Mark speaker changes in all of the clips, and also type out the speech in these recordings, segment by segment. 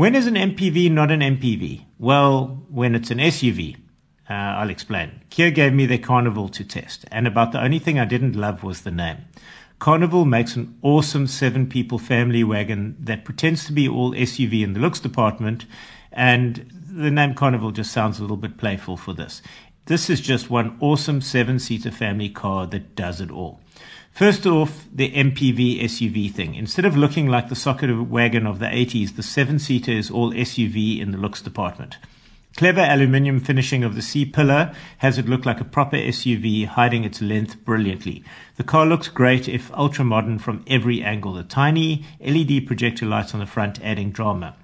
Speaker 1: When is an MPV not an MPV? Well, when it's an SUV. Uh, I'll explain. Kia gave me their Carnival to test, and about the only thing I didn't love was the name. Carnival makes an awesome seven people family wagon that pretends to be all SUV in the looks department, and the name Carnival just sounds a little bit playful for this. This is just one awesome seven seater family car that does it all. First off, the MPV SUV thing. Instead of looking like the socket wagon of the 80s, the seven seater is all SUV in the looks department. Clever aluminium finishing of the C pillar has it look like a proper SUV, hiding its length brilliantly. The car looks great if ultra modern from every angle. The tiny LED projector lights on the front adding drama.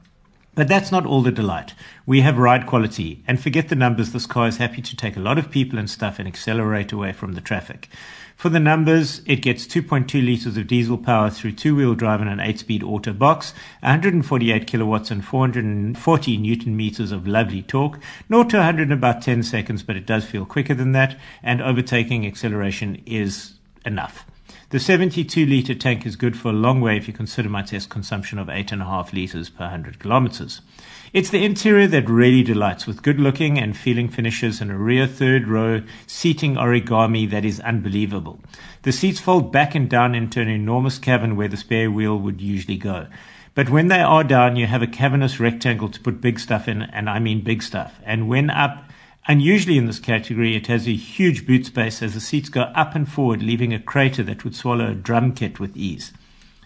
Speaker 1: But that's not all the delight. We have ride quality, and forget the numbers, this car is happy to take a lot of people and stuff and accelerate away from the traffic. For the numbers, it gets 2.2 liters of diesel power through two-wheel drive and an 8-speed auto box, 148 kilowatts and 440 newton meters of lovely torque, 0 to 100 in about 10 seconds, but it does feel quicker than that, and overtaking acceleration is enough. The 72 litre tank is good for a long way if you consider my test consumption of 8.5 litres per 100 kilometres. It's the interior that really delights with good looking and feeling finishes and a rear third row seating origami that is unbelievable. The seats fold back and down into an enormous cabin where the spare wheel would usually go. But when they are down, you have a cavernous rectangle to put big stuff in, and I mean big stuff. And when up, Unusually in this category, it has a huge boot space as the seats go up and forward, leaving a crater that would swallow a drum kit with ease.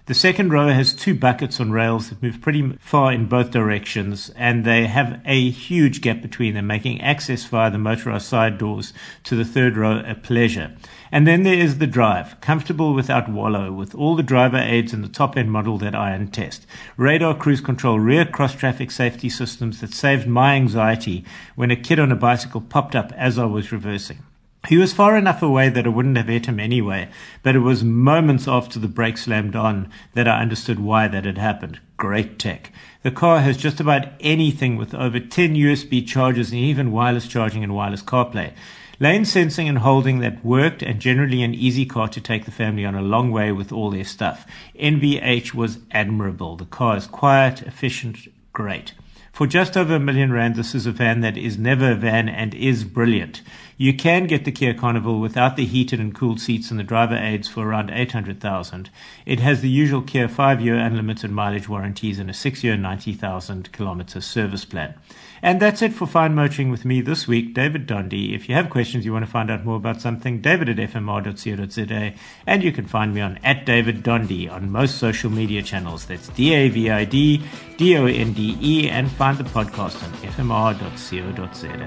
Speaker 1: The second row has two buckets on rails that move pretty far in both directions, and they have a huge gap between them, making access via the motorized side doors to the third row a pleasure. And then there is the drive, comfortable without wallow, with all the driver aids in the top end model that I test. Radar cruise control, rear cross traffic safety systems that saved my anxiety when a kid on a bicycle popped up as I was reversing. He was far enough away that I wouldn't have hit him anyway, but it was moments after the brake slammed on that I understood why that had happened. Great tech. The car has just about anything with over 10 USB chargers and even wireless charging and wireless CarPlay. Lane sensing and holding that worked and generally an easy car to take the family on a long way with all their stuff. NVH was admirable. The car is quiet, efficient, great. For just over a million rand, this is a van that is never a van and is brilliant. You can get the Kia Carnival without the heated and cooled seats and the driver aids for around 800,000. It has the usual Kia 5-year unlimited mileage warranties and a 6-year 90,000 kilometer service plan. And that's it for Fine Motoring with me this week, David Dondi. If you have questions, you want to find out more about something, david at fmr.co.za, and you can find me on at David Dondi on most social media channels. That's D-A-V-I-D, D-O-N-D-E, and find the podcast on fmr.co.za.